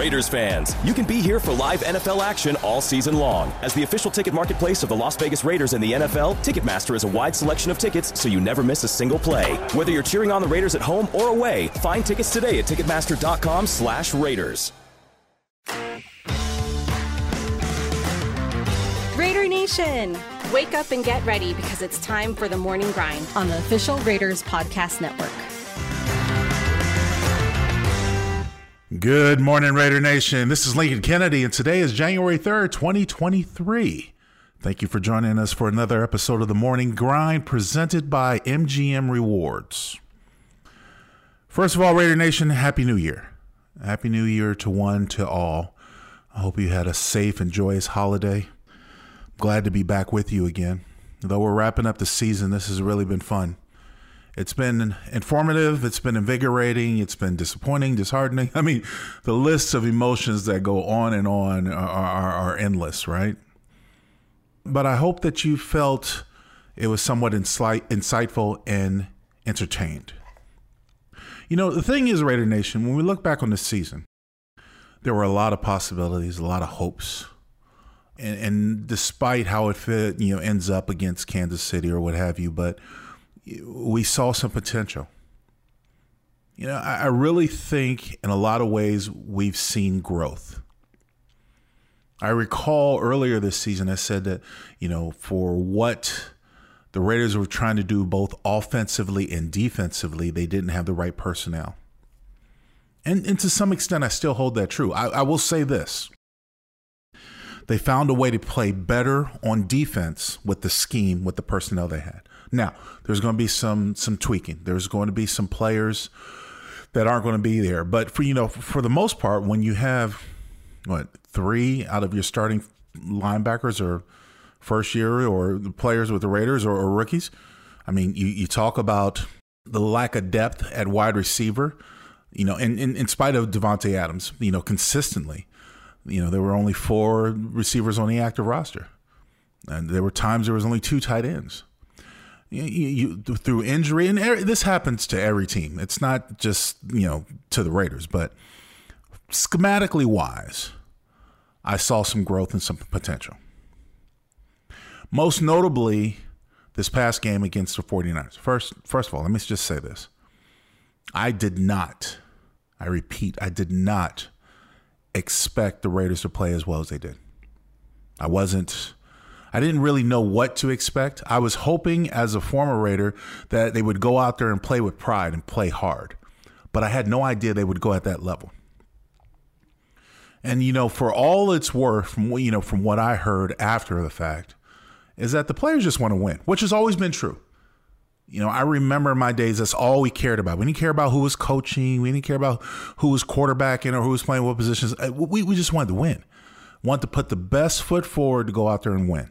Raiders fans, you can be here for live NFL action all season long. As the official ticket marketplace of the Las Vegas Raiders and the NFL, Ticketmaster is a wide selection of tickets so you never miss a single play. Whether you're cheering on the Raiders at home or away, find tickets today at Ticketmaster.com slash Raiders. Raider Nation, wake up and get ready because it's time for the morning grind on the official Raiders podcast network. Good morning, Raider Nation. This is Lincoln Kennedy, and today is January 3rd, 2023. Thank you for joining us for another episode of The Morning Grind presented by MGM Rewards. First of all, Raider Nation, Happy New Year. Happy New Year to one, to all. I hope you had a safe and joyous holiday. Glad to be back with you again. Though we're wrapping up the season, this has really been fun. It's been informative, it's been invigorating, it's been disappointing, disheartening. I mean, the lists of emotions that go on and on are, are, are endless, right? But I hope that you felt it was somewhat inslight, insightful and entertained. You know, the thing is, Raider Nation, when we look back on this season, there were a lot of possibilities, a lot of hopes. And, and despite how it fit, you know, ends up against Kansas City or what have you, but we saw some potential. You know, I, I really think in a lot of ways we've seen growth. I recall earlier this season I said that, you know, for what the Raiders were trying to do both offensively and defensively, they didn't have the right personnel. And, and to some extent, I still hold that true. I, I will say this they found a way to play better on defense with the scheme, with the personnel they had. Now, there's going to be some some tweaking. There's going to be some players that aren't going to be there. But for you know, for the most part, when you have what three out of your starting linebackers or first year or players with the Raiders or, or rookies, I mean, you, you talk about the lack of depth at wide receiver. You know, in, in, in spite of Davante Adams, you know, consistently, you know, there were only four receivers on the active roster, and there were times there was only two tight ends you, you, through injury, and this happens to every team. It's not just you know to the Raiders, but schematically wise, I saw some growth and some potential. Most notably, this past game against the 49ers. First, first of all, let me just say this. I did not, I repeat, I did not expect the Raiders to play as well as they did. I wasn't I didn't really know what to expect. I was hoping as a former Raider that they would go out there and play with pride and play hard. But I had no idea they would go at that level. And you know, for all it's worth, from you know, from what I heard after the fact, is that the players just want to win, which has always been true. You know, I remember my days. That's all we cared about. We didn't care about who was coaching. We didn't care about who was quarterbacking or who was playing what positions. Uh, we we just wanted to win. Want to put the best foot forward to go out there and win.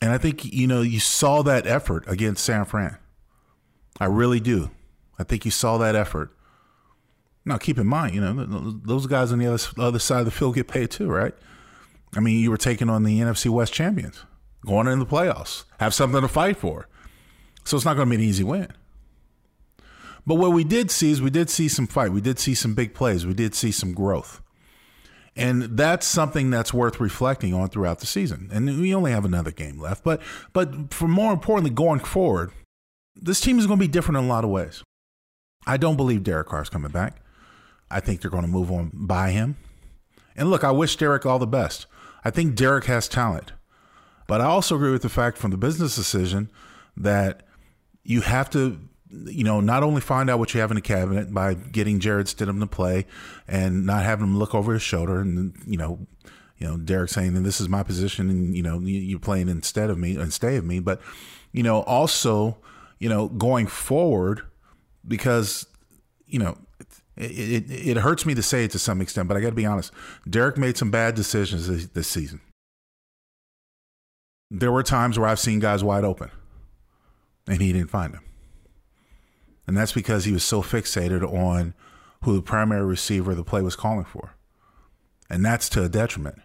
And I think, you know, you saw that effort against San Fran. I really do. I think you saw that effort. Now, keep in mind, you know, those guys on the other, other side of the field get paid too, right? I mean, you were taking on the NFC West champions, going into the playoffs, have something to fight for. So it's not going to be an easy win. But what we did see is we did see some fight. We did see some big plays. We did see some growth. And that's something that's worth reflecting on throughout the season. And we only have another game left. But but for more importantly, going forward, this team is going to be different in a lot of ways. I don't believe Derek Carr is coming back. I think they're going to move on by him. And look, I wish Derek all the best. I think Derek has talent. But I also agree with the fact from the business decision that you have to you know, not only find out what you have in the cabinet by getting Jarrett Stidham to play and not having him look over his shoulder and, you know, you know, Derek saying, and this is my position and, you know, you're playing instead of me, instead of me. But, you know, also, you know, going forward because, you know, it, it, it hurts me to say it to some extent, but I got to be honest. Derek made some bad decisions this, this season. There were times where I've seen guys wide open and he didn't find them. And that's because he was so fixated on who the primary receiver the play was calling for. And that's to a detriment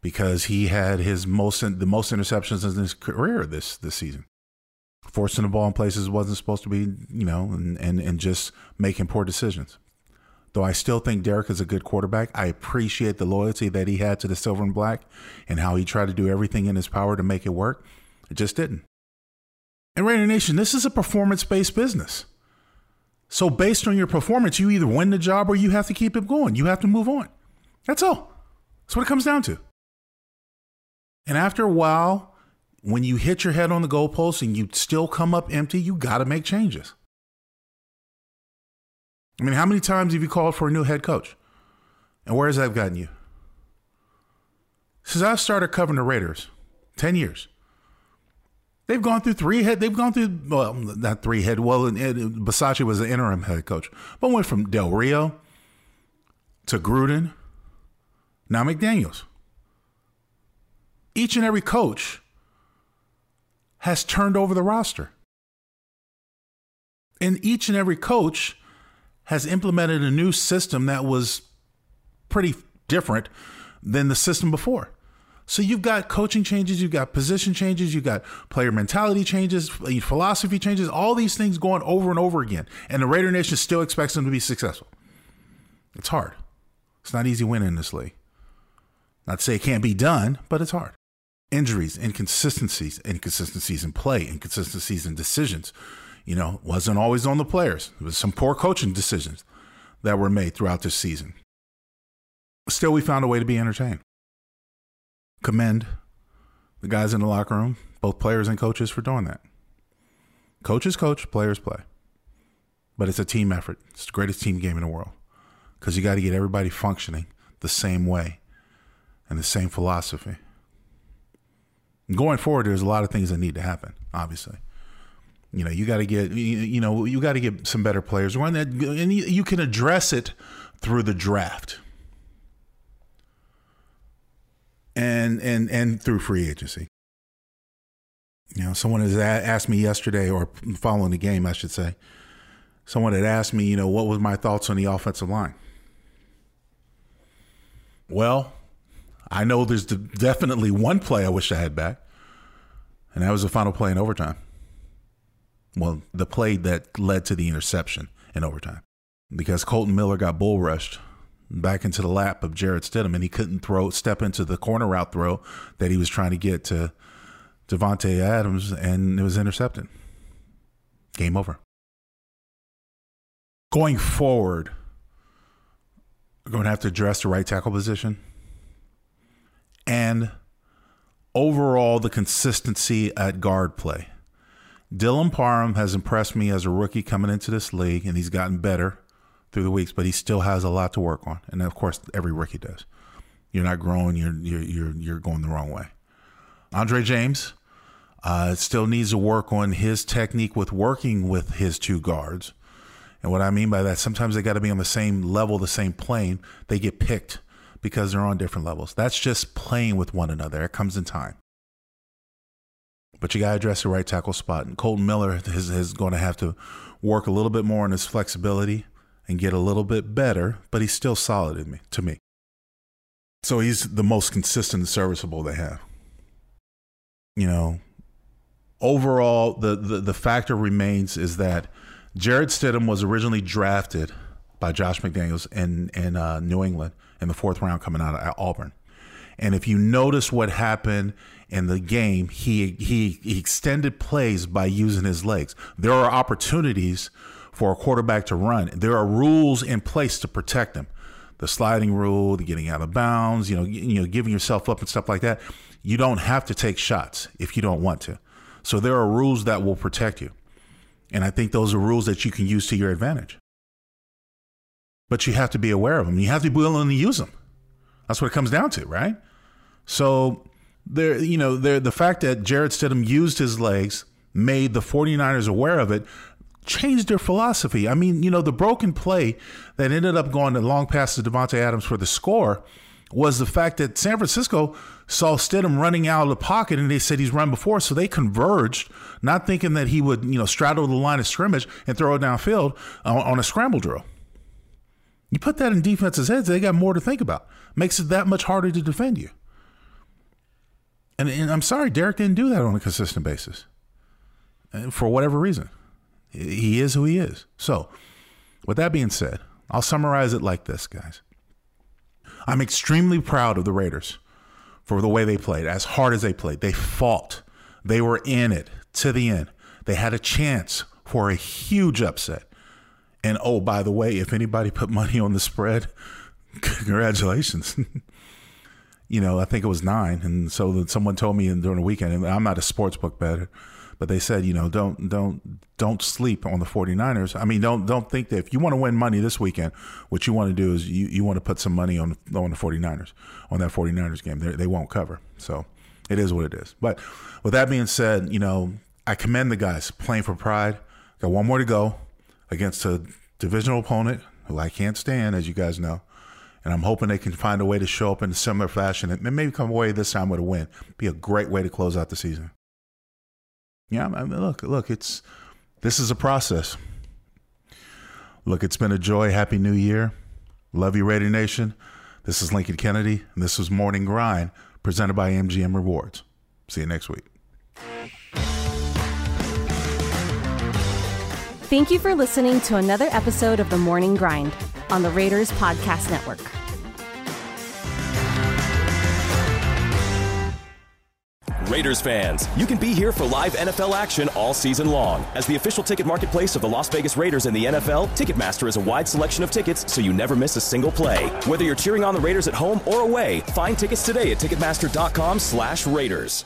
because he had his most the most interceptions in his career this this season. Forcing the ball in places wasn't supposed to be, you know, and, and, and just making poor decisions. Though I still think Derek is a good quarterback, I appreciate the loyalty that he had to the silver and black and how he tried to do everything in his power to make it work. It just didn't. And Raider Nation, this is a performance based business. So, based on your performance, you either win the job or you have to keep it going. You have to move on. That's all. That's what it comes down to. And after a while, when you hit your head on the goalpost and you still come up empty, you got to make changes. I mean, how many times have you called for a new head coach? And where has that gotten you? Since I started covering the Raiders, 10 years, they've gone through three head, they've gone through, well, not three head, well, Bisaccia was the interim head coach, but went from Del Rio to Gruden, now McDaniels. Each and every coach has turned over the roster. And each and every coach has implemented a new system that was pretty different than the system before. So you've got coaching changes, you've got position changes, you've got player mentality changes, philosophy changes, all these things going over and over again. And the Raider Nation still expects them to be successful. It's hard. It's not easy winning in this league. Not to say it can't be done, but it's hard. Injuries, inconsistencies, inconsistencies in play, inconsistencies in decisions, you know, wasn't always on the players. It was some poor coaching decisions that were made throughout this season. Still, we found a way to be entertained. Commend the guys in the locker room, both players and coaches, for doing that. Coaches coach, players play. But it's a team effort. It's the greatest team game in the world because you got to get everybody functioning the same way and the same philosophy. Going forward, there's a lot of things that need to happen, obviously. You know, you got to get you know you got to get some better players. One that and you can address it through the draft and and and through free agency. You know, someone has asked me yesterday, or following the game, I should say. Someone had asked me, you know, what was my thoughts on the offensive line. Well, I know there's definitely one play I wish I had back, and that was the final play in overtime well, the play that led to the interception in overtime because Kolton Miller got bull rushed back into the lap of Jarrett Stidham and he couldn't throw step into the corner route throw that he was trying to get to Davante Adams and it was intercepted. Game over. Going forward, we're going to have to address the right tackle position and overall the consistency at guard play. Dylan Parham has impressed me as a rookie coming into this league, and he's gotten better through the weeks, but he still has a lot to work on. And of course, every rookie does. You're not growing, you're you're you're, you're going the wrong way. Andre James uh, still needs to work on his technique with working with his two guards. And what I mean by that, sometimes they got to be on the same level, the same plane. They get picked because they're on different levels. That's just playing with one another. It comes in time. But you got to address the right tackle spot. And Kolton Miller is, is going to have to work a little bit more on his flexibility and get a little bit better, but he's still solid in me, to me. So he's the most consistent and serviceable they have. You know, overall, the, the, the factor remains is that Jarrett Stidham was originally drafted by Josh McDaniels in, in uh, New England in the fourth round coming out of Auburn. And if you notice what happened in the game, he, he, he extended plays by using his legs. There are opportunities for a quarterback to run. There are rules in place to protect them. The sliding rule, the getting out of bounds, you know, you know, giving yourself up and stuff like that. You don't have to take shots if you don't want to. So there are rules that will protect you. And I think those are rules that you can use to your advantage. But you have to be aware of them. You have to be willing to use them. That's what it comes down to, right? So there, you know, there the fact that Jarrett Stidham used his legs made the 49ers aware of it, changed their philosophy. I mean, you know, the broken play that ended up going long pass to Davante Adams for the score was the fact that San Francisco saw Stidham running out of the pocket and they said he's run before, so they converged, not thinking that he would, you know, straddle the line of scrimmage and throw it downfield on, on a scramble drill. You put that in defense's heads, they got more to think about. Makes it that much harder to defend you. And, and I'm sorry, Derek didn't do that on a consistent basis uh, for whatever reason. He is who he is. So, with that being said, I'll summarize it like this, guys. I'm extremely proud of the Raiders for the way they played, as hard as they played. They fought, they were in it to the end. They had a chance for a huge upset. And oh, by the way, if anybody put money on the spread, congratulations. you know, I think it was nine. And so someone told me during the weekend, and I'm not a sports book better, but they said, you know, don't don't don't sleep on the 49ers. I mean, don't don't think that if you want to win money this weekend, what you want to do is you, you want to put some money on on the 49ers, on that 49ers game. They, they won't cover. So it is what it is. But with that being said, you know, I commend the guys playing for pride. Got one more to go against a divisional opponent who I can't stand, as you guys know. And I'm hoping they can find a way to show up in a similar fashion and maybe come away this time with a win. Be a great way to close out the season. Yeah, I mean, look, look, it's this is a process. Look, it's been a joy. Happy New Year. Love you, Raider Nation. This is Lincoln Kennedy, and this was Morning Grind presented by MGM Rewards. See you next week. Thank you for listening to another episode of The Morning Grind on the Raiders Podcast Network. Raiders fans, you can be here for live NFL action all season long. As the official ticket marketplace of the Las Vegas Raiders and the NFL, Ticketmaster has a wide selection of tickets so you never miss a single play. Whether you're cheering on the Raiders at home or away, find tickets today at Ticketmaster.com slash Raiders.